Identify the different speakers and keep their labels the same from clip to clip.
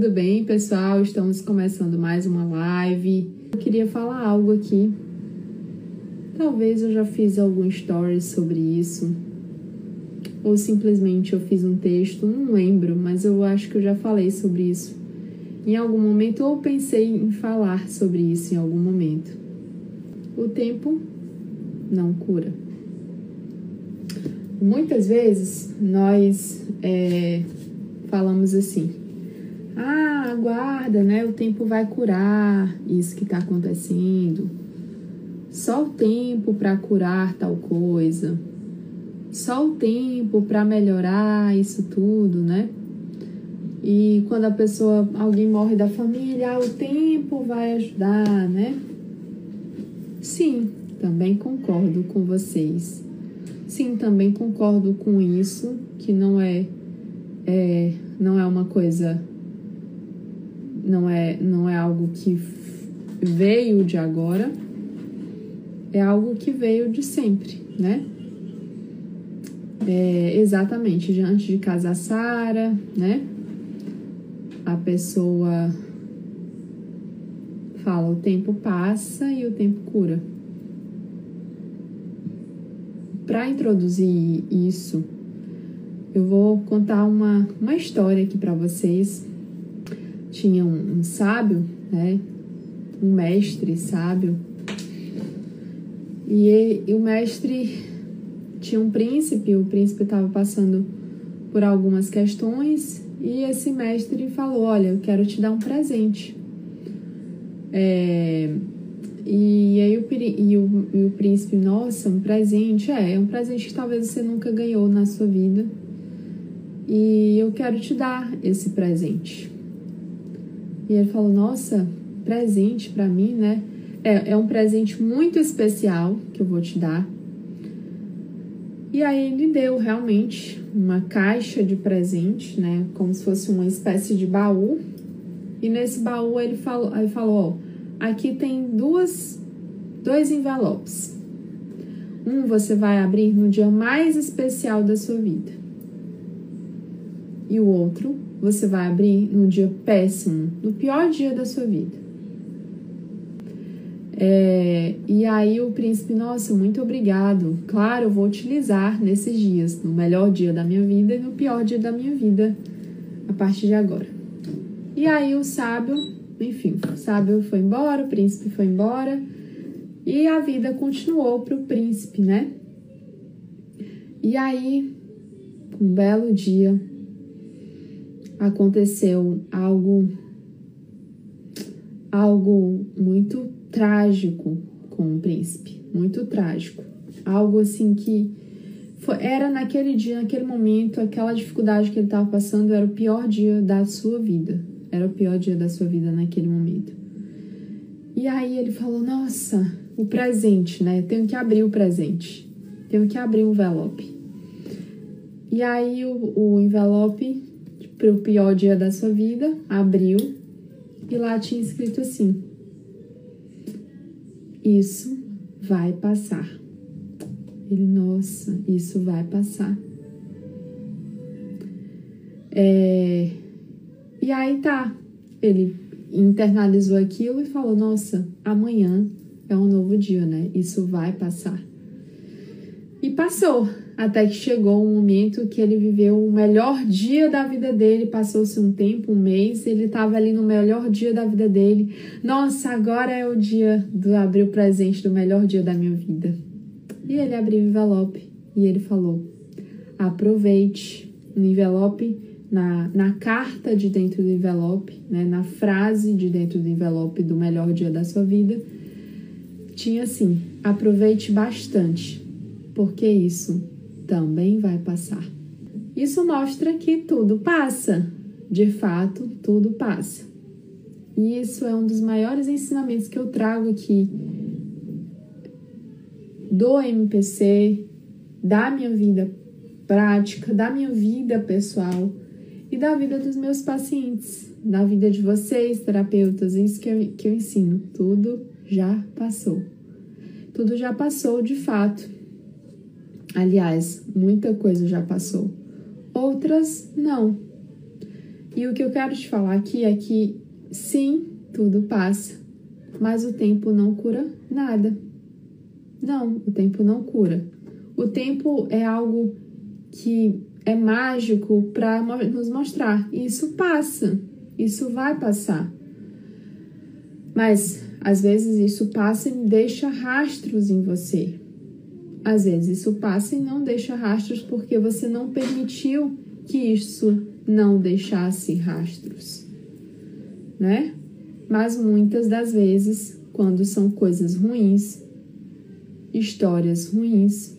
Speaker 1: tudo bem, pessoal? Estamos começando mais uma live. Eu queria falar algo aqui. Talvez eu já fiz algum story sobre isso, ou simplesmente eu fiz um texto, não lembro, mas eu acho que eu já falei sobre isso em algum momento, ou pensei em falar sobre isso em algum momento. O tempo não cura. Muitas vezes nós é, falamos assim: ah, aguarda, né? O tempo vai curar isso que está acontecendo. Só o tempo para curar tal coisa. Só o tempo para melhorar isso tudo, né? E quando a pessoa, alguém morre da família, ah, o tempo vai ajudar, né? Sim, também concordo com vocês. Sim, também concordo com isso, que não é, é não é uma coisa não é não é algo que veio de agora, é algo que veio de sempre, né? É, exatamente, antes de casar Sara, né? A pessoa fala, o tempo passa e o tempo cura para introduzir isso, eu vou contar uma, uma história aqui para vocês. Tinha um, um sábio, né? Um mestre sábio. E, e o mestre tinha um príncipe, o príncipe estava passando por algumas questões e esse mestre falou: Olha, eu quero te dar um presente. É, e aí o, e o, e o príncipe, nossa, um presente, é, é um presente que talvez você nunca ganhou na sua vida. E eu quero te dar esse presente. E ele falou, nossa, presente para mim, né? É, é um presente muito especial que eu vou te dar. E aí ele deu realmente uma caixa de presente, né? Como se fosse uma espécie de baú. E nesse baú ele falou, ele falou, ó, Aqui tem duas, dois envelopes. Um você vai abrir no dia mais especial da sua vida. E o outro você vai abrir no dia péssimo, no pior dia da sua vida. É, e aí o príncipe, nossa, muito obrigado. Claro, eu vou utilizar nesses dias, no melhor dia da minha vida e no pior dia da minha vida, a partir de agora. E aí o sábio enfim, o sábio foi embora, o príncipe foi embora e a vida continuou para o príncipe, né? E aí, um belo dia, aconteceu algo algo muito trágico com o príncipe, muito trágico. Algo assim que foi, era naquele dia, naquele momento, aquela dificuldade que ele estava passando era o pior dia da sua vida. Era o pior dia da sua vida naquele momento. E aí ele falou: Nossa, o presente, né? Tenho que abrir o presente. Tenho que abrir o envelope. E aí o, o envelope para o pior dia da sua vida abriu e lá tinha escrito assim: Isso vai passar. Ele, nossa, isso vai passar. É, e aí tá, ele internalizou aquilo e falou: Nossa, amanhã é um novo dia, né? Isso vai passar. E passou, até que chegou um momento que ele viveu o melhor dia da vida dele. Passou-se um tempo, um mês, ele estava ali no melhor dia da vida dele. Nossa, agora é o dia do abrir o presente do melhor dia da minha vida. E ele abriu o envelope e ele falou: Aproveite. O envelope na, na carta de dentro do envelope, né, na frase de dentro do envelope do melhor dia da sua vida, tinha assim: aproveite bastante, porque isso também vai passar. Isso mostra que tudo passa, de fato, tudo passa. E isso é um dos maiores ensinamentos que eu trago aqui do MPC, da minha vida prática, da minha vida pessoal e da vida dos meus pacientes, da vida de vocês, terapeutas, isso que eu, que eu ensino. Tudo já passou. Tudo já passou de fato. Aliás, muita coisa já passou. Outras não. E o que eu quero te falar aqui é que sim, tudo passa, mas o tempo não cura nada. Não, o tempo não cura. O tempo é algo que é mágico para nos mostrar. Isso passa, isso vai passar. Mas às vezes isso passa e deixa rastros em você. Às vezes isso passa e não deixa rastros porque você não permitiu que isso não deixasse rastros, né? Mas muitas das vezes, quando são coisas ruins, histórias ruins,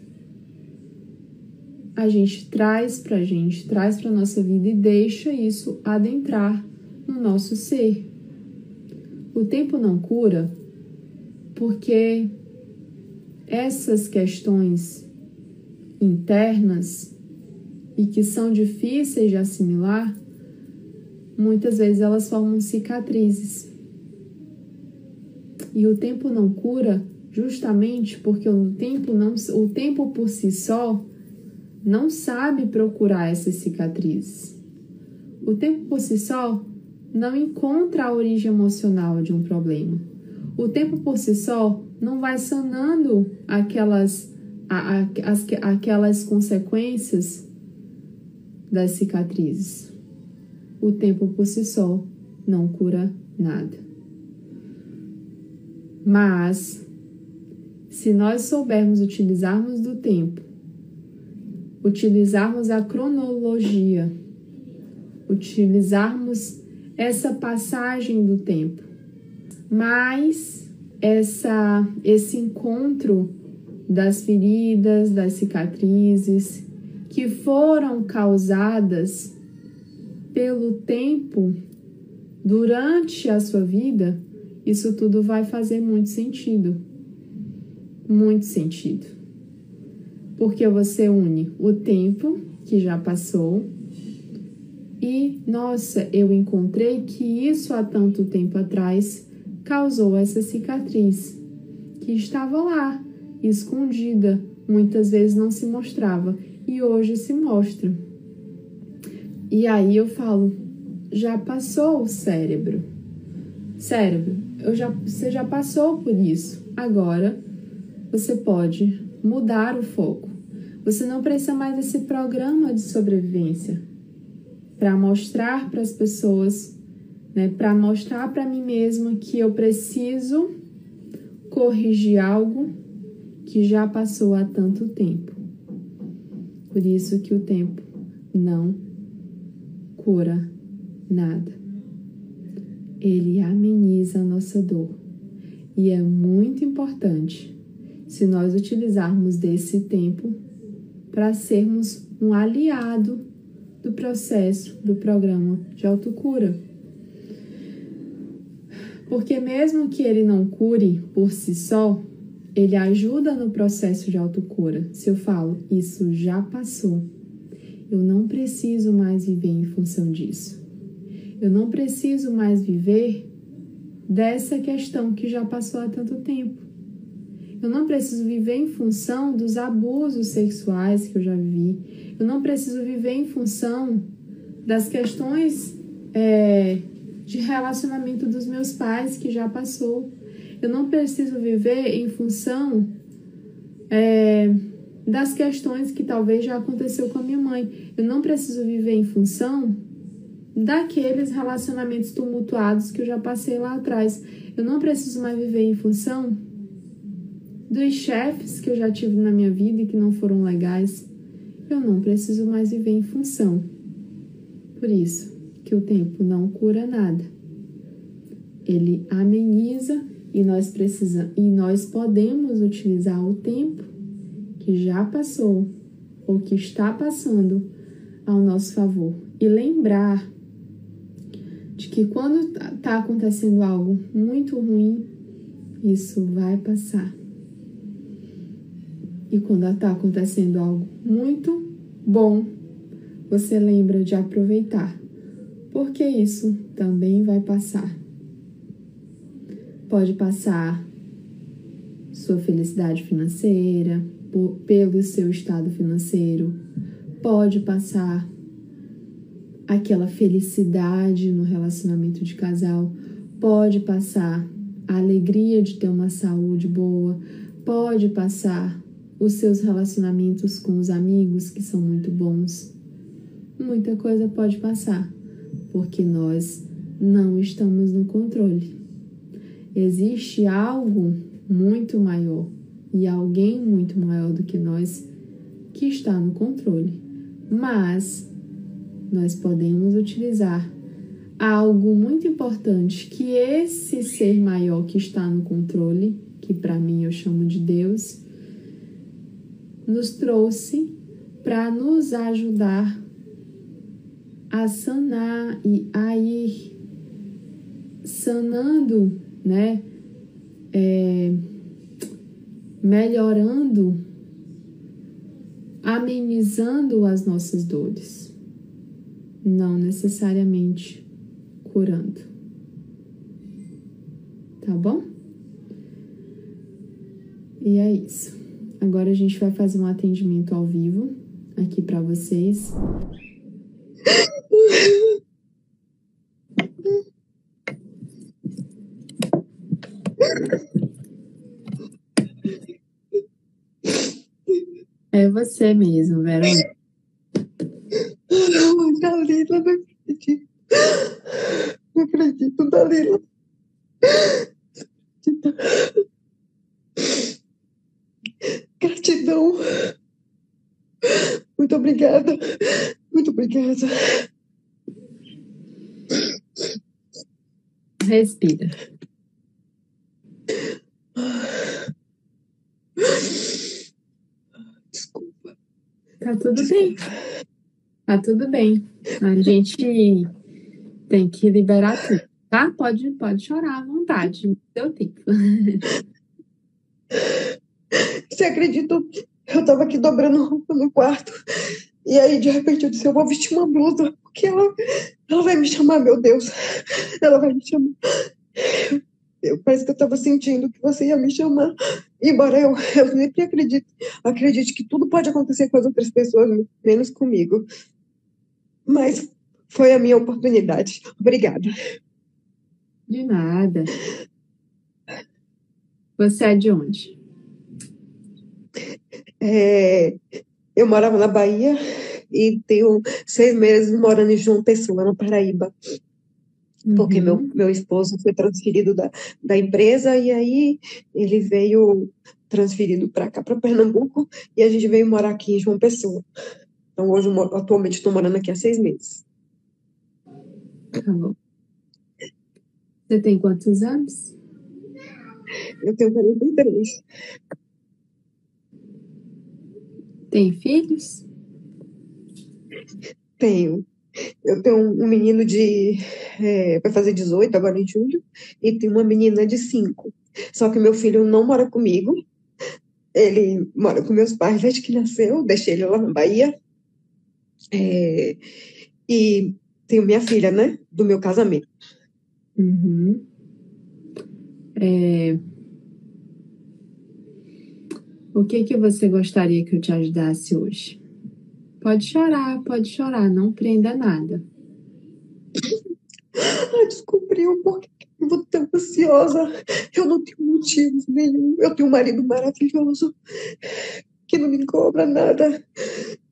Speaker 1: a gente traz pra gente, traz pra nossa vida e deixa isso adentrar no nosso ser. O tempo não cura porque essas questões internas e que são difíceis de assimilar, muitas vezes elas formam cicatrizes. E o tempo não cura justamente porque o tempo não o tempo por si só não sabe procurar essas cicatrizes. O tempo por si só não encontra a origem emocional de um problema. O tempo por si só não vai sanando aquelas, a, a, as, aquelas consequências das cicatrizes. O tempo por si só não cura nada. Mas, se nós soubermos utilizarmos do tempo, utilizarmos a cronologia, utilizarmos essa passagem do tempo, mas essa esse encontro das feridas, das cicatrizes que foram causadas pelo tempo durante a sua vida, isso tudo vai fazer muito sentido. Muito sentido. Porque você une o tempo que já passou e, nossa, eu encontrei que isso há tanto tempo atrás causou essa cicatriz, que estava lá, escondida, muitas vezes não se mostrava e hoje se mostra. E aí eu falo, já passou o cérebro. Cérebro, eu já, você já passou por isso. Agora você pode mudar o foco. Você não precisa mais desse programa de sobrevivência para mostrar para as pessoas, né, para mostrar para mim mesma que eu preciso corrigir algo que já passou há tanto tempo. Por isso que o tempo não cura nada. Ele ameniza a nossa dor. E é muito importante se nós utilizarmos desse tempo para sermos um aliado do processo do programa de autocura. Porque, mesmo que ele não cure por si só, ele ajuda no processo de autocura. Se eu falo, isso já passou, eu não preciso mais viver em função disso. Eu não preciso mais viver dessa questão que já passou há tanto tempo. Eu não preciso viver em função dos abusos sexuais que eu já vivi. Eu não preciso viver em função das questões é, de relacionamento dos meus pais que já passou. Eu não preciso viver em função é, das questões que talvez já aconteceu com a minha mãe. Eu não preciso viver em função daqueles relacionamentos tumultuados que eu já passei lá atrás. Eu não preciso mais viver em função dos chefes que eu já tive na minha vida e que não foram legais, eu não preciso mais viver em função. Por isso que o tempo não cura nada. Ele ameniza e nós precisamos e nós podemos utilizar o tempo que já passou ou que está passando ao nosso favor e lembrar de que quando está acontecendo algo muito ruim, isso vai passar. E quando está acontecendo algo muito bom, você lembra de aproveitar, porque isso também vai passar. Pode passar sua felicidade financeira, por, pelo seu estado financeiro, pode passar aquela felicidade no relacionamento de casal, pode passar a alegria de ter uma saúde boa, pode passar os seus relacionamentos com os amigos que são muito bons. Muita coisa pode passar, porque nós não estamos no controle. Existe algo muito maior e alguém muito maior do que nós que está no controle. Mas nós podemos utilizar algo muito importante que esse ser maior que está no controle, que para mim eu chamo de Deus, nos trouxe para nos ajudar a sanar e a ir sanando, né? É, melhorando, amenizando as nossas dores, não necessariamente curando. Tá bom? E é isso. Agora a gente vai fazer um atendimento ao vivo aqui para vocês. É você mesmo, Verônica.
Speaker 2: Dalila, não acredito. Não acredito, Dalila. Gratidão. Muito obrigada. Muito obrigada.
Speaker 1: Respira.
Speaker 2: Desculpa.
Speaker 1: Tá tudo bem. Tá tudo bem. A gente tem que liberar tudo, tá? Pode, pode chorar à vontade. Deu tempo.
Speaker 2: Você acredita? Eu tava aqui dobrando roupa no quarto. E aí, de repente, eu disse: Eu vou vestir uma blusa, porque ela, ela vai me chamar, meu Deus. Ela vai me chamar. Eu, parece que eu estava sentindo que você ia me chamar. Embora eu, eu sempre acredite, acredite que tudo pode acontecer com as outras pessoas, menos comigo. Mas foi a minha oportunidade. Obrigada.
Speaker 1: De nada. Você é de onde?
Speaker 2: É, eu morava na Bahia e tenho seis meses morando em João Pessoa, na Paraíba. Porque
Speaker 1: Uhum.
Speaker 2: meu, meu esposo foi transferido da, da empresa e aí ele veio transferido para cá, para Pernambuco, e a gente veio morar aqui em João Pessoa. Então, hoje, atualmente, estou morando aqui há seis meses.
Speaker 1: Tá bom. Você tem quantos anos?
Speaker 2: Eu tenho 43.
Speaker 1: Tem filhos?
Speaker 2: Tenho. Eu tenho um menino de. É, vai fazer 18 agora em julho, e tenho uma menina de 5. Só que meu filho não mora comigo. Ele mora com meus pais desde que nasceu, deixei ele lá na Bahia. É, e tenho minha filha, né? Do meu casamento.
Speaker 1: Uhum. É, O que que você gostaria que eu te ajudasse hoje? Pode chorar, pode chorar, não prenda nada.
Speaker 2: Descobri o porquê que eu vou tão ansiosa. Eu não tenho motivos nenhum. Eu tenho um marido maravilhoso que não me cobra nada.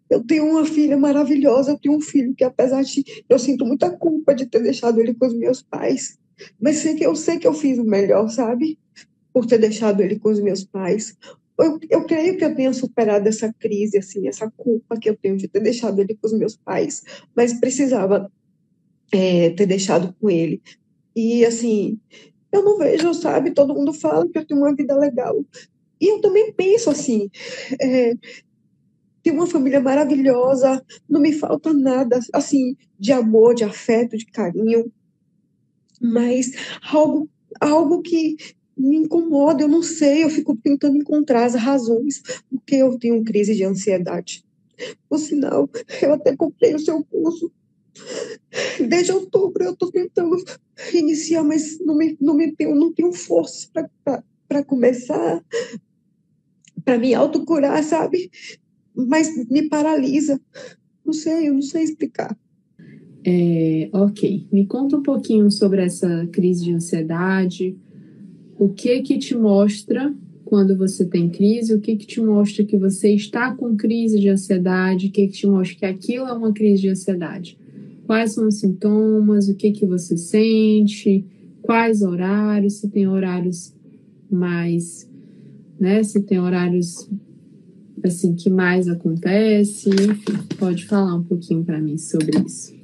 Speaker 2: Eu tenho uma filha maravilhosa. Eu tenho um filho que, apesar de. Eu sinto muita culpa de ter deixado ele com os meus pais. Mas sei que eu sei que eu fiz o melhor, sabe? Por ter deixado ele com os meus pais. Eu, eu creio que eu tenha superado essa crise, assim, essa culpa que eu tenho de ter deixado ele com os meus pais. Mas precisava é, ter deixado com ele. E assim, eu não vejo, sabe? Todo mundo fala que eu tenho uma vida legal. E eu também penso assim, é, tenho uma família maravilhosa, não me falta nada, assim, de amor, de afeto, de carinho, mas algo, algo que me incomoda, eu não sei, eu fico tentando encontrar as razões porque eu tenho crise de ansiedade. Por sinal, eu até comprei o seu curso. Desde outubro eu estou tentando iniciar, mas não, me, não, me tenho, não tenho força para começar, para me autocurar, sabe? Mas me paralisa. Não sei, eu não sei explicar.
Speaker 1: É, ok, me conta um pouquinho sobre essa crise de ansiedade. O que que te mostra quando você tem crise? O que que te mostra que você está com crise de ansiedade? O que que te mostra que aquilo é uma crise de ansiedade? Quais são os sintomas? O que que você sente? Quais horários? Se tem horários mais, né? Se tem horários assim que mais acontece, enfim, pode falar um pouquinho para mim sobre isso.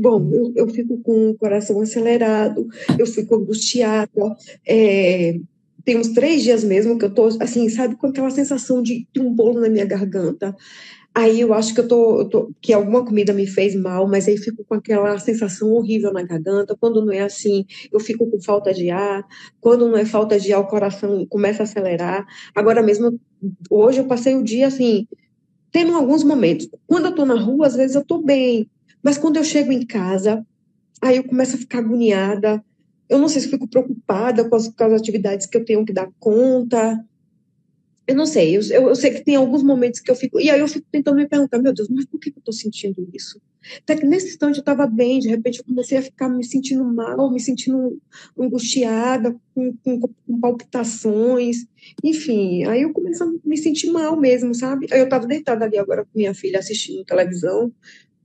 Speaker 2: Bom, eu, eu fico com o coração acelerado, eu fico angustiada. É, tem uns três dias mesmo que eu tô, assim, sabe, com aquela sensação de, de um bolo na minha garganta. Aí eu acho que eu tô, eu tô, que alguma comida me fez mal, mas aí fico com aquela sensação horrível na garganta. Quando não é assim, eu fico com falta de ar. Quando não é falta de ar, o coração começa a acelerar. Agora mesmo, hoje eu passei o dia assim, tendo alguns momentos. Quando eu tô na rua, às vezes eu tô bem, mas quando eu chego em casa, aí eu começo a ficar agoniada. Eu não sei se fico preocupada com as, com as atividades que eu tenho que dar conta. Eu não sei, eu, eu, sei que tem alguns momentos que eu fico. E aí eu fico tentando me perguntar, meu Deus, mas por que eu estou sentindo isso? Até que nesse instante eu estava bem, de repente eu comecei a ficar me sentindo mal, me sentindo angustiada, com, com, com palpitações, enfim. Aí eu comecei a me sentir mal mesmo, sabe? Aí eu estava deitada ali agora com minha filha assistindo televisão,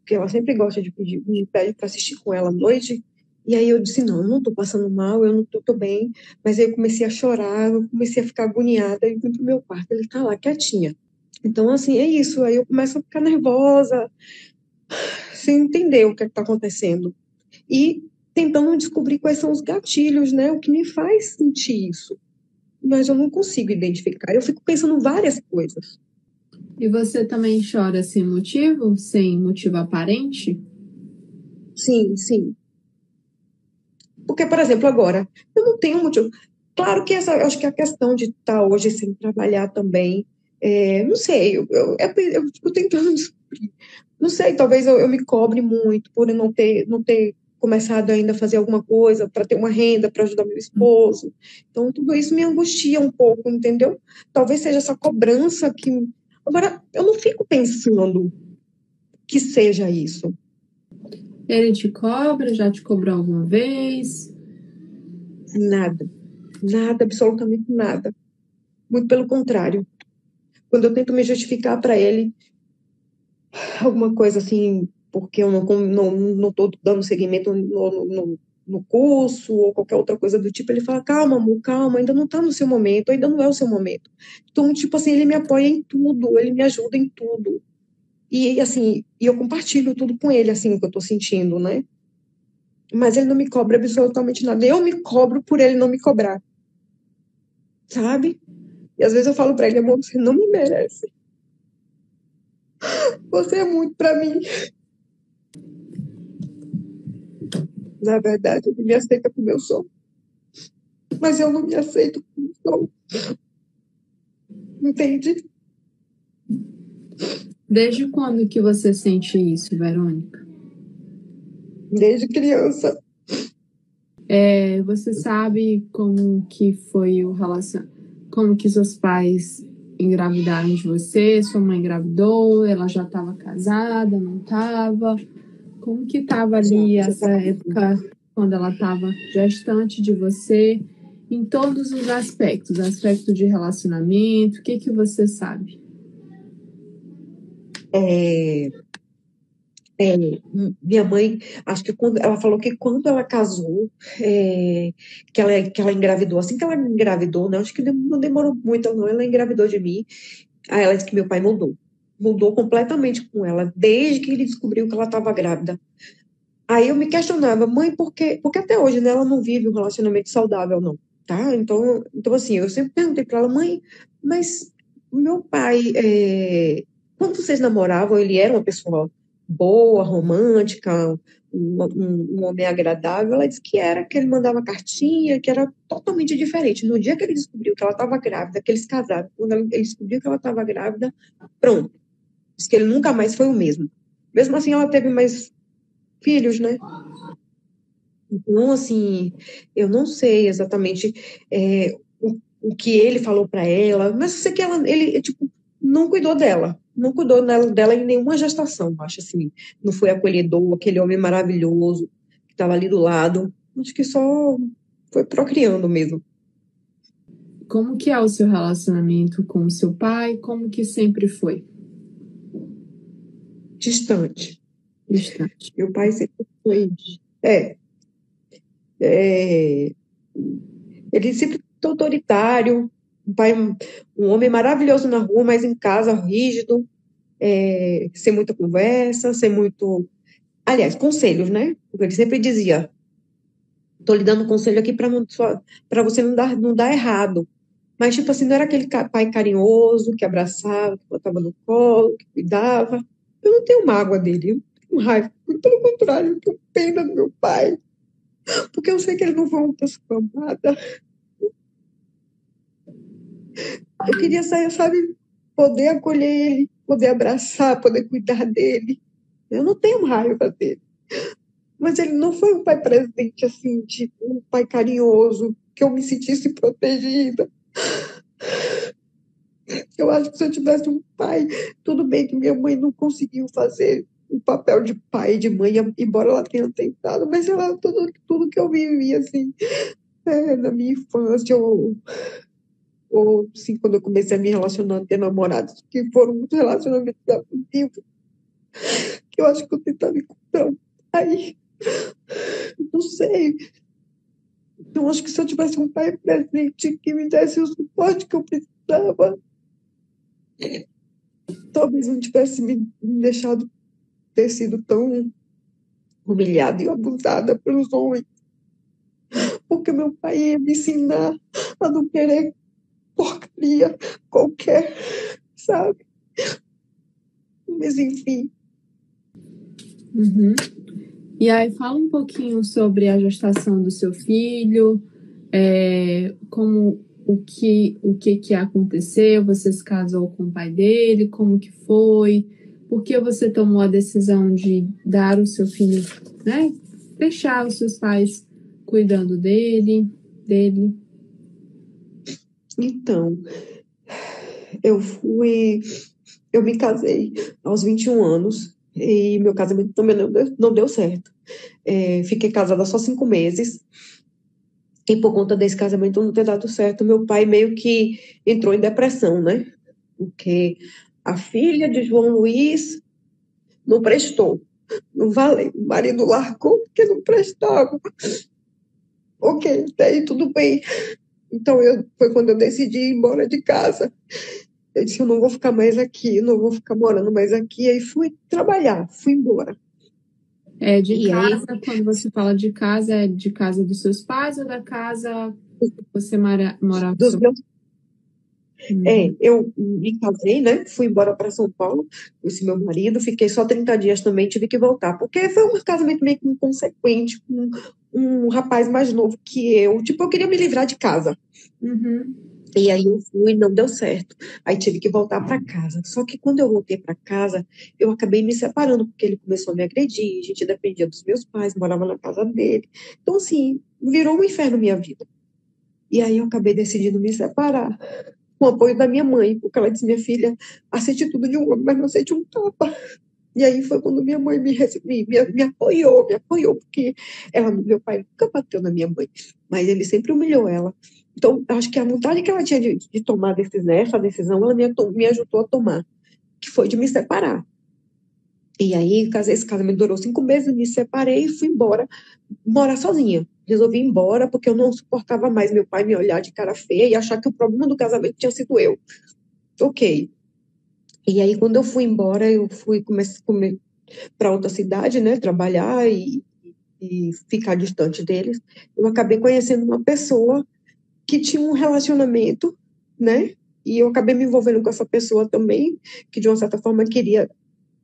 Speaker 2: porque ela sempre gosta de pedir, me pede para assistir com ela à noite. E aí eu disse, não, eu não estou passando mal, eu não estou bem. Mas aí eu comecei a chorar, eu comecei a ficar agoniada e fui pro meu quarto, ele está lá quietinha. Então, assim, é isso. Aí eu começo a ficar nervosa, sem entender o que é está acontecendo. E tentando descobrir quais são os gatilhos, né? O que me faz sentir isso. Mas eu não consigo identificar. Eu fico pensando várias coisas.
Speaker 1: E você também chora sem motivo? Sem motivo aparente?
Speaker 2: Sim, sim. Porque, por exemplo, agora, eu não tenho motivo. Claro que essa, acho que a questão de estar hoje sem trabalhar também, é, não sei, eu, eu, eu, fico tentando descobrir. Não sei, talvez eu, eu, me cobre muito por não ter, não ter começado ainda a fazer alguma coisa para ter uma renda para ajudar meu esposo. Então, tudo isso me angustia um pouco, entendeu? Talvez seja essa cobrança que. Agora, eu não fico pensando que seja isso.
Speaker 1: Ele te cobra? Já te cobrou alguma vez?
Speaker 2: Nada. Nada, absolutamente nada. Muito pelo contrário. Quando eu tento me justificar para ele alguma coisa assim, porque eu não estou não, não dando seguimento no, no, no, curso ou qualquer outra coisa do tipo, ele fala: calma, amor, calma, ainda não está no seu momento, ainda não é o seu momento. Então, tipo assim, ele me apoia em tudo, ele me ajuda em tudo. E, assim, e eu compartilho tudo com ele, assim, o que eu tô sentindo, né? Mas ele não me cobra absolutamente nada. Eu me cobro por ele não me cobrar. Sabe? E às vezes eu falo para ele, amor, você não me merece. Você é muito para mim. Na verdade, ele me aceita como eu sou. Mas eu não me aceito como sou. Entende?
Speaker 1: Desde quando que você sente isso, Verônica?
Speaker 2: Desde criança.
Speaker 1: É, você sabe como que foi o relacion... como que seus pais engravidaram de você? Sua mãe engravidou? Ela já estava casada? Não estava? Como que estava ali essa época quando ela estava gestante de você? Em todos os aspectos, aspecto de relacionamento, o que que você sabe?
Speaker 2: É, é, minha mãe, acho que quando ela falou que quando ela casou, é, que, ela, que ela engravidou, assim que ela engravidou, né, acho que não demorou muito, não, ela engravidou de mim. Aí ela disse que meu pai mudou, mudou completamente com ela, desde que ele descobriu que ela estava grávida. Aí eu me questionava, mãe, por quê? Porque até hoje né, ela não vive um relacionamento saudável, não, tá? Então, então assim, eu sempre perguntei para ela, mãe, mas meu pai é, quando vocês namoravam, ele era uma pessoa boa, romântica, um, um, um, homem agradável. Ela disse que era, que ele mandava cartinha, que era totalmente diferente. No dia que ele descobriu que ela estava grávida, que eles casaram, quando ele descobriu que ela estava grávida, pronto. Disse que ele nunca mais foi o mesmo. Mesmo assim, ela teve mais filhos, né? Então, assim, eu não sei exatamente é, o, o que ele falou para ela, mas eu sei que ela, ele, tipo, não cuidou dela não cuidou dela em nenhuma gestação, acho assim. Não foi acolhedor, aquele homem maravilhoso que estava ali do lado. Acho que só foi procriando mesmo.
Speaker 1: Como que é o seu relacionamento com o seu pai? Como que sempre foi?
Speaker 2: Distante.
Speaker 1: Distante.
Speaker 2: Meu pai sempre foi. É. é ele sempre foi autoritário, um pai, um homem maravilhoso na rua, mas em casa rígido, é, sem muita conversa, sem muito. Aliás, conselhos, né? Porque ele sempre dizia: estou lhe dando conselho aqui para você não dar, não dar errado. Mas, tipo assim, não era aquele pai carinhoso, que abraçava, que botava no colo, que cuidava. Eu não tenho mágoa dele, eu tenho raiva. Pelo contrário, eu tenho pena do meu pai. Porque eu sei que ele não foi uma pessoa amada. Eu queria sabe, poder acolher ele, poder abraçar, poder cuidar dele. Eu não tenho raiva dele. Mas ele não foi um pai presente, assim, tipo, um pai carinhoso, que eu me sentisse protegida. Eu acho que se eu tivesse um pai, tudo bem que minha mãe não conseguiu fazer o papel de pai e de mãe, embora ela tenha tentado, mas lá, tudo, tudo que eu vivi, assim, é, na minha infância, ou, ou assim, quando eu comecei a me relacionar, ter namorados, que foram muitos relacionamentos afetivos, que eu acho que eu tentava encontrar um pai, não sei, então, acho que se eu tivesse um pai presente que me desse o suporte que eu precisava, talvez não tivesse me deixado ter sido tão humilhada e abusada pelos homens. Porque meu pai ia me ensinar a não querer porcaria qualquer, sabe? Mas enfim.
Speaker 1: Uhum. E aí fala um pouquinho sobre a gestação do seu filho, é, como o que o que que aconteceu, você se casou com o pai dele, como que foi, por que você tomou a decisão de dar o seu filho, né, deixar os seus pais cuidando dele, dele?
Speaker 2: Então, eu fui, eu me casei aos 21 anos e meu casamento também não deu, não deu certo. É, fiquei casada só cinco meses, e por conta desse casamento não ter dado certo, meu pai meio que entrou em depressão, né? Porque a filha de João Luiz não prestou, não valeu. O marido largou porque não prestava. Ok, daí tudo bem. Então eu, foi quando eu decidi ir embora de casa. Eu disse, eu não vou ficar mais aqui, não vou ficar morando mais aqui. Aí fui trabalhar, fui embora.
Speaker 1: É, de e casa, aí... quando você fala de casa, é de casa dos seus pais ou da casa que você mora, morava? Dos meus...
Speaker 2: Hum. É, eu me casei, né? Fui embora para São Paulo, esse meu marido, fiquei só 30 dias também, tive que voltar, porque foi um casamento meio que inconsequente, com um rapaz mais novo que eu. Tipo, eu queria me livrar de casa.
Speaker 1: Uhum.
Speaker 2: E aí eu fui, não deu certo. Aí tive que voltar para casa. Só que quando eu voltei para casa, eu acabei me separando, porque ele começou a me agredir, a gente dependia dos meus pais, morava na casa dele. Então, assim, virou um inferno minha vida. E aí eu acabei decidindo me separar, com o apoio da minha mãe, porque ela disse, minha filha, aceite tudo de um homem, mas não aceite um tapa. E aí foi quando minha mãe me, me, me, apoiou, me apoiou, porque ela, meu pai nunca bateu na minha mãe, mas ele sempre humilhou ela. Então, acho que a vontade que ela tinha de, de tomar decisão, essa decisão, ela me, me ajudou a tomar, que foi de me separar. E aí, esse casamento durou cinco meses, me separei e fui embora, morar sozinha. Resolvi ir embora porque eu não suportava mais meu pai me olhar de cara feia e achar que o problema do casamento tinha sido eu. Ok. E aí, quando eu fui embora, eu fui para outra cidade, né, trabalhar e, e ficar distante deles. Eu acabei conhecendo uma pessoa que tinha um relacionamento, né? E eu acabei me envolvendo com essa pessoa também, que de uma certa forma queria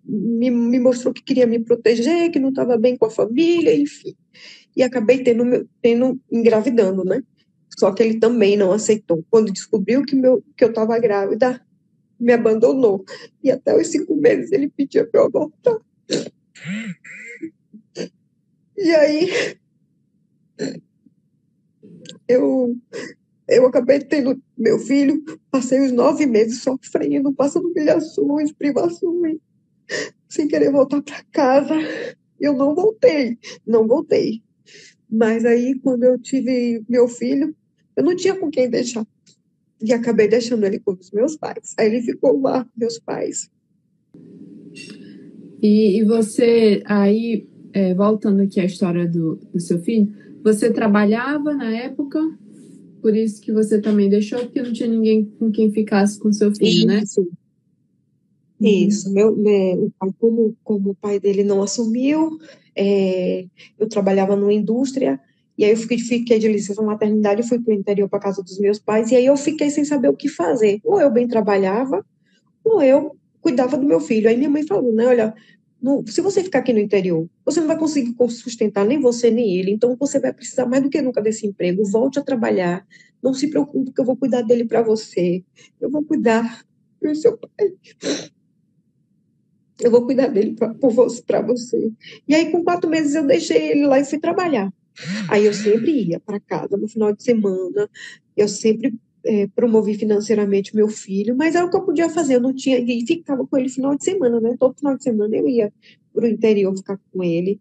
Speaker 2: me, me mostrou que queria me proteger, que não estava bem com a família, enfim. E acabei tendo, tendo engravidando, né? Só que ele também não aceitou. Quando descobriu que, meu, que eu estava grávida, me abandonou. E até os cinco meses ele pedia para eu abortar. E aí eu eu acabei tendo meu filho, passei os nove meses sofrendo, passando humilhações, privações, sem querer voltar para casa. Eu não voltei, não voltei. Mas aí, quando eu tive meu filho, eu não tinha com quem deixar. E acabei deixando ele com os meus pais. Aí ele ficou lá, meus pais.
Speaker 1: E, e você, aí, é, voltando aqui à história do, do seu filho, você trabalhava na época? Por isso que você também deixou, porque não tinha ninguém com quem ficasse com seu filho, né?
Speaker 2: Isso. né? Isso. Meu, meu, o pai, como, como o pai dele não assumiu, é, eu trabalhava numa indústria, e aí eu fiquei, fiquei de licença maternidade, fui para o interior para casa dos meus pais, e aí eu fiquei sem saber o que fazer. Ou eu bem trabalhava, ou eu cuidava do meu filho. Aí minha mãe falou, né, olha, no, se você ficar aqui no interior, você não vai conseguir sustentar nem você nem ele, então você vai precisar mais do que nunca desse emprego. Volte a trabalhar, não se preocupe que eu vou cuidar dele para você. Eu vou cuidar do seu pai. Eu vou cuidar dele para você. E aí, com quatro meses, eu deixei ele lá e fui trabalhar. Aí eu sempre ia para casa no final de semana, eu sempre é, promovi financeiramente meu filho, mas era o que eu podia fazer, eu não tinha, e ficava com ele final de semana, né? Todo final de semana eu ia para o interior ficar com ele.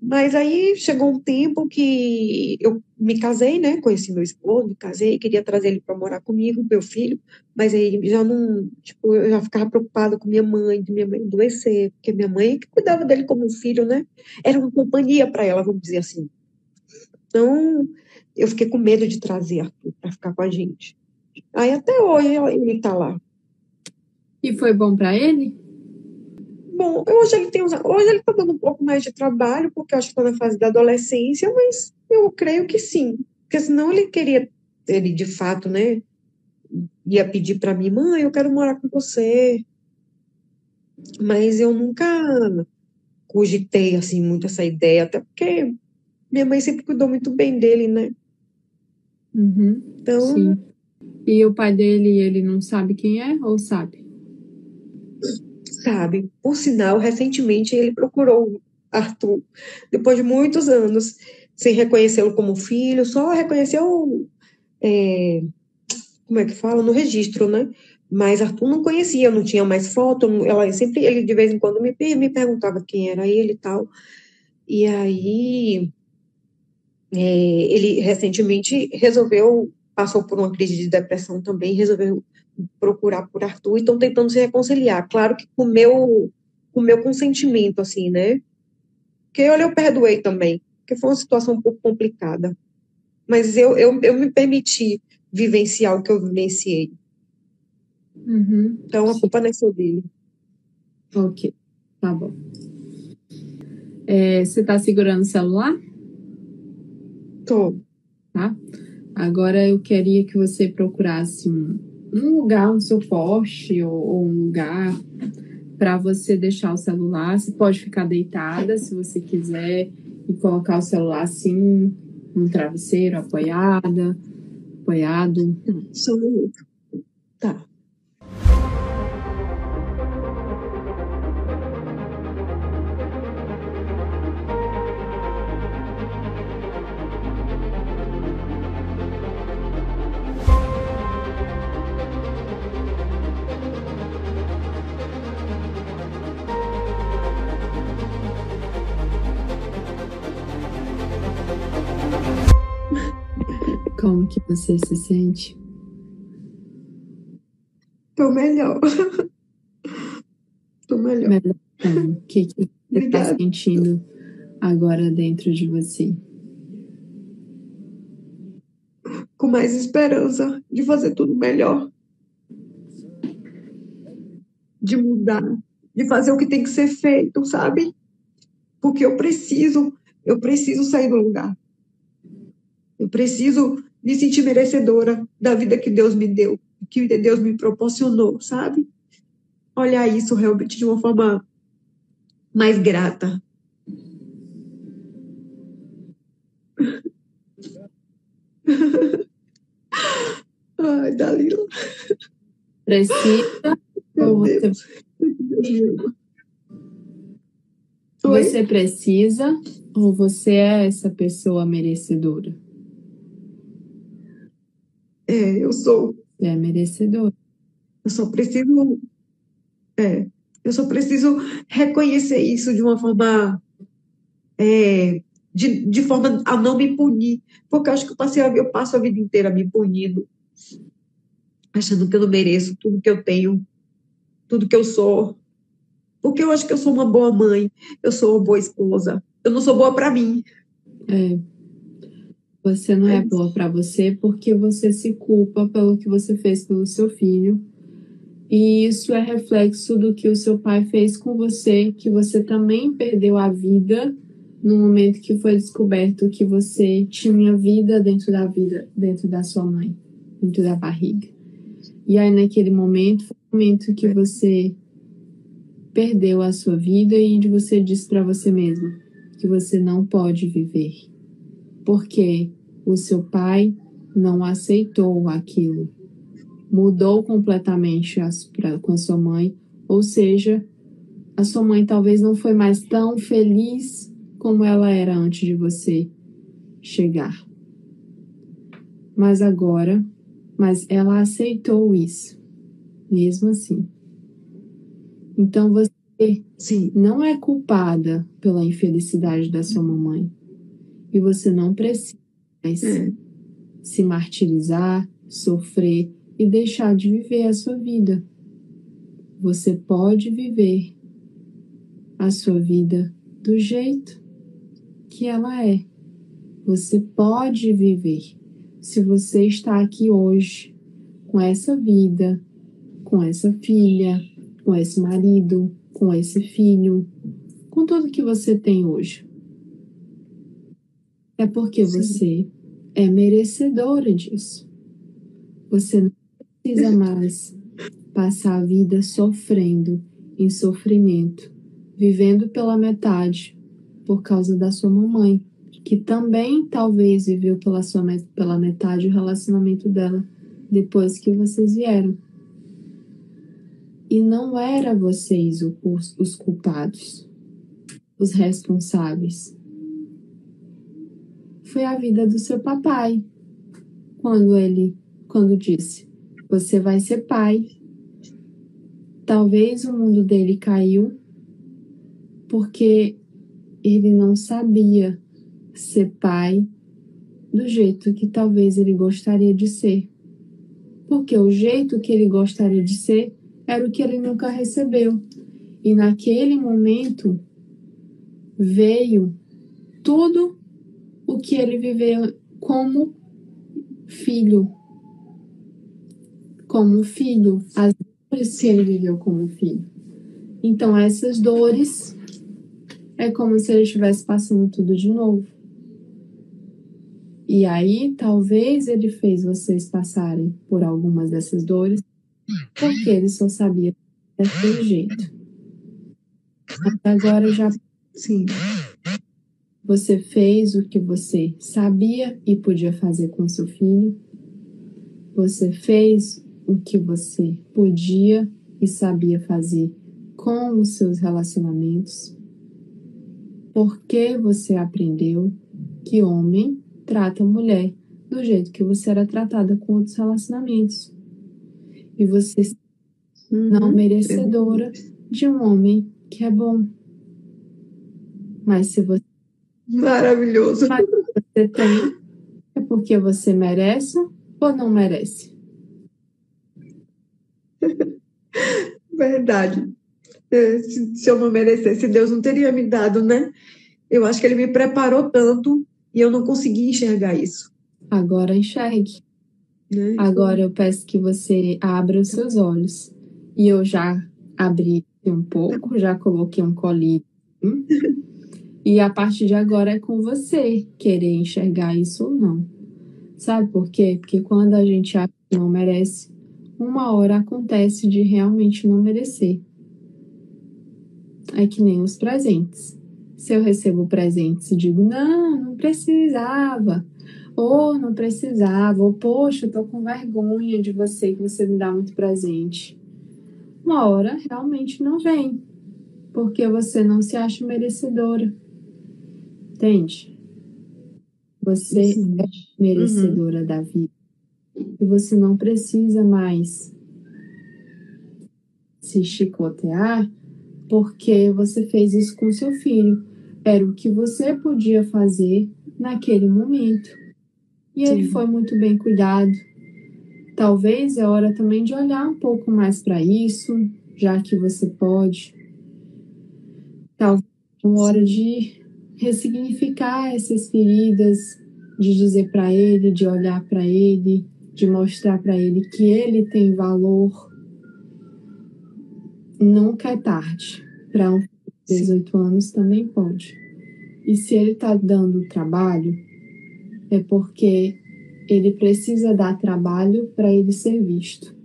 Speaker 2: Mas aí chegou um tempo que eu me casei, né? Conheci meu esposo, me casei, queria trazer ele para morar comigo, meu filho, mas aí já não, tipo, eu já ficava preocupada com minha mãe, de minha mãe adoecer, porque minha mãe que cuidava dele como um filho, né? Era uma companhia para ela, vamos dizer assim. Então, eu fiquei com medo de trazer Arthur para ficar com a gente. Aí até hoje ele está lá.
Speaker 1: E foi bom para ele?
Speaker 2: Bom, hoje ele tem hoje ele está dando um pouco mais de trabalho, porque eu acho que está na fase da adolescência, mas eu creio que sim. Porque senão ele queria, ele de fato, né, ia pedir para mim, mãe, eu quero morar com você. Mas eu nunca cogitei assim muito essa ideia, até porque minha mãe sempre cuidou muito bem dele, né?
Speaker 1: Uhum, então. Sim. E o pai dele, ele não sabe quem é ou sabe?
Speaker 2: Sabe. Por sinal, recentemente ele procurou Arthur, depois de muitos anos, sem reconhecê-lo como filho, só reconheceu. É, como é que fala? No registro, né? Mas Arthur não conhecia, não tinha mais foto. Ela sempre, ele de vez em quando me, me perguntava quem era ele e tal. E aí ele recentemente resolveu, passou por uma crise de depressão também, resolveu procurar por Arthur e estão tentando se reconciliar. Claro que com o meu, com meu consentimento, assim, né? Porque eu, eu perdoei também, porque foi uma situação um pouco complicada. Mas eu, eu, eu me permiti vivenciar o que eu vivenciei.
Speaker 1: Uhum.
Speaker 2: Então a culpa não é só dele.
Speaker 1: Ok, tá bom. É, você está segurando o celular?
Speaker 2: Tô.
Speaker 1: Tá? Agora eu queria que você procurasse um, um lugar, um suporte ou, ou um lugar para você deixar o celular. Você pode ficar deitada se você quiser e colocar o celular assim, no travesseiro, apoiada, apoiado.
Speaker 2: Só um. Tá.
Speaker 1: Que você se sente?
Speaker 2: Tô melhor. Tô melhor. melhor.
Speaker 1: Então, o que, que você está sentindo agora dentro de você?
Speaker 2: Com mais esperança de fazer tudo melhor. De mudar. De fazer o que tem que ser feito, sabe? Porque eu preciso, eu preciso sair do lugar. Eu preciso me sentir merecedora da vida que Deus me deu, que Deus me proporcionou, sabe? Olhar isso realmente de uma forma mais grata. Ai, Dalila.
Speaker 1: Precisa. Você precisa ou você é essa pessoa merecedora?
Speaker 2: É, eu sou.
Speaker 1: É merecedor.
Speaker 2: Eu só preciso. É, eu só preciso reconhecer isso de uma forma. É, de, de forma a não me punir. Porque eu acho que eu, passei a, eu passo a vida inteira me punindo, achando que eu não mereço tudo que eu tenho, tudo que eu sou. Porque eu acho que eu sou uma boa mãe, eu sou uma boa esposa. Eu não sou boa para mim.
Speaker 1: É. Você não é boa para você porque você se culpa pelo que você fez pelo seu filho. E isso é reflexo do que o seu pai fez com você, que você também perdeu a vida no momento que foi descoberto que você tinha vida dentro da vida, dentro da sua mãe, dentro da barriga. E aí naquele momento foi o momento que você perdeu a sua vida e você disse para você mesmo que você não pode viver. Porque o seu pai não aceitou aquilo. Mudou completamente as, pra, com a sua mãe, ou seja, a sua mãe talvez não foi mais tão feliz como ela era antes de você chegar. Mas agora, mas ela aceitou isso, mesmo assim. Então você Sim. não é culpada pela infelicidade da sua mamãe. E você não precisa mais é. se martirizar, sofrer e deixar de viver a sua vida. Você pode viver a sua vida do jeito que ela é. Você pode viver. Se você está aqui hoje com essa vida, com essa filha, com esse marido, com esse filho, com tudo que você tem hoje. É porque Sim. você é merecedora disso. Você não precisa mais passar a vida sofrendo, em sofrimento, vivendo pela metade por causa da sua mamãe, que também talvez viveu pela, sua, pela metade o relacionamento dela depois que vocês vieram. E não era vocês os, os culpados, os responsáveis foi a vida do seu papai. Quando ele, quando disse, você vai ser pai. Talvez o mundo dele caiu porque ele não sabia ser pai do jeito que talvez ele gostaria de ser. Porque o jeito que ele gostaria de ser era o que ele nunca recebeu. E naquele momento veio tudo o que ele viveu como filho. Como filho, as dores que ele viveu como filho. Então, essas dores é como se ele estivesse passando tudo de novo. E aí, talvez ele fez vocês passarem por algumas dessas dores, porque ele só sabia daquele jeito. agora já.
Speaker 2: Sim.
Speaker 1: Você fez o que você sabia e podia fazer com seu filho. Você fez o que você podia e sabia fazer com os seus relacionamentos. Porque você aprendeu que homem trata mulher do jeito que você era tratada com outros relacionamentos. E você uhum. não merecedora de um homem que é bom. Mas se você
Speaker 2: Maravilhoso.
Speaker 1: Mas você tem é porque você merece ou não merece?
Speaker 2: Verdade. É, se eu não merecesse, Deus não teria me dado, né? Eu acho que Ele me preparou tanto e eu não consegui enxergar isso.
Speaker 1: Agora enxergue. Né? Agora eu peço que você abra os seus olhos. E eu já abri um pouco, já coloquei um colinho. E a partir de agora é com você querer enxergar isso ou não. Sabe por quê? Porque quando a gente acha que não merece, uma hora acontece de realmente não merecer. É que nem os presentes. Se eu recebo presentes e digo, não, não precisava, ou não precisava, ou poxa, eu tô com vergonha de você que você me dá muito presente. Uma hora realmente não vem, porque você não se acha merecedora. Entende? Você Sim. é merecedora uhum. da vida. E você não precisa mais se chicotear porque você fez isso com seu filho. Era o que você podia fazer naquele momento. E Sim. ele foi muito bem cuidado. Talvez é hora também de olhar um pouco mais para isso, já que você pode. Talvez é hora de ressignificar essas feridas, de dizer para ele, de olhar para ele, de mostrar para ele que ele tem valor. Nunca é tarde. Para um 18 anos também pode. E se ele está dando trabalho, é porque ele precisa dar trabalho para ele ser visto.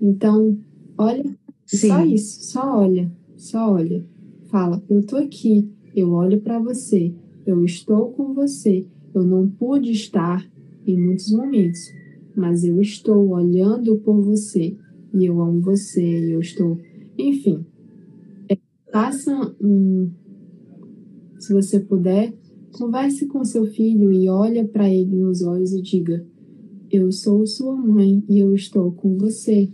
Speaker 1: Então, olha, Sim. só isso, só olha, só olha. Fala, eu tô aqui, eu olho para você, eu estou com você. Eu não pude estar em muitos momentos, mas eu estou olhando por você e eu amo você, e eu estou, enfim. É, faça um se você puder, converse com seu filho e olha para ele nos olhos e diga: Eu sou sua mãe e eu estou com você.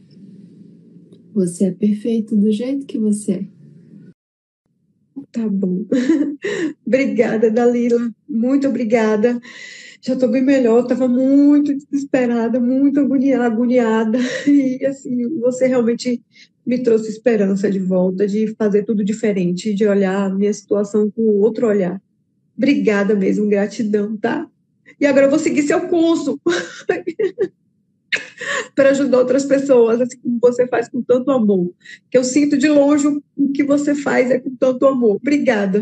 Speaker 1: Você é perfeito do jeito que você é.
Speaker 2: Tá bom. obrigada, Dalila. Muito obrigada. Já estou bem melhor. Estava muito desesperada, muito agoniada. E, assim, você realmente me trouxe esperança de volta, de fazer tudo diferente, de olhar a minha situação com outro olhar. Obrigada mesmo, gratidão, tá? E agora eu vou seguir seu curso para ajudar outras pessoas, assim como você faz com tanto amor. Que eu sinto de longe o que você faz é com tanto amor. Obrigada.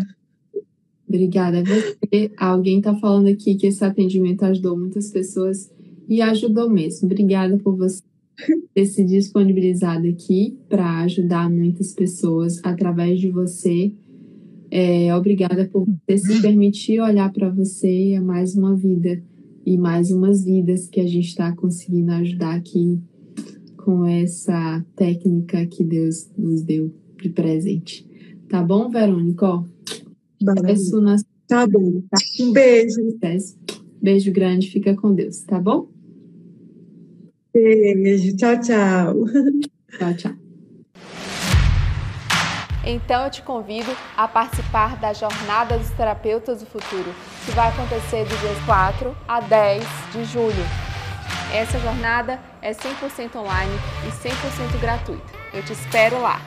Speaker 1: Obrigada a você. Alguém está falando aqui que esse atendimento ajudou muitas pessoas e ajudou mesmo. Obrigada por você ter se disponibilizado aqui para ajudar muitas pessoas através de você. É, obrigada por você se permitir olhar para você é mais uma vida e mais umas vidas que a gente está conseguindo ajudar aqui com essa técnica que Deus nos deu de presente. Tá bom, Verônica?
Speaker 2: Tá bom. Um beijo.
Speaker 1: Beijo grande, fica com Deus, tá bom?
Speaker 2: Beijo, tchau, tchau.
Speaker 1: Tchau, tchau.
Speaker 3: Então eu te convido a participar da Jornada dos Terapeutas do Futuro, que vai acontecer do dia 4 a 10 de julho. Essa jornada é 100% online e 100% gratuita. Eu te espero lá.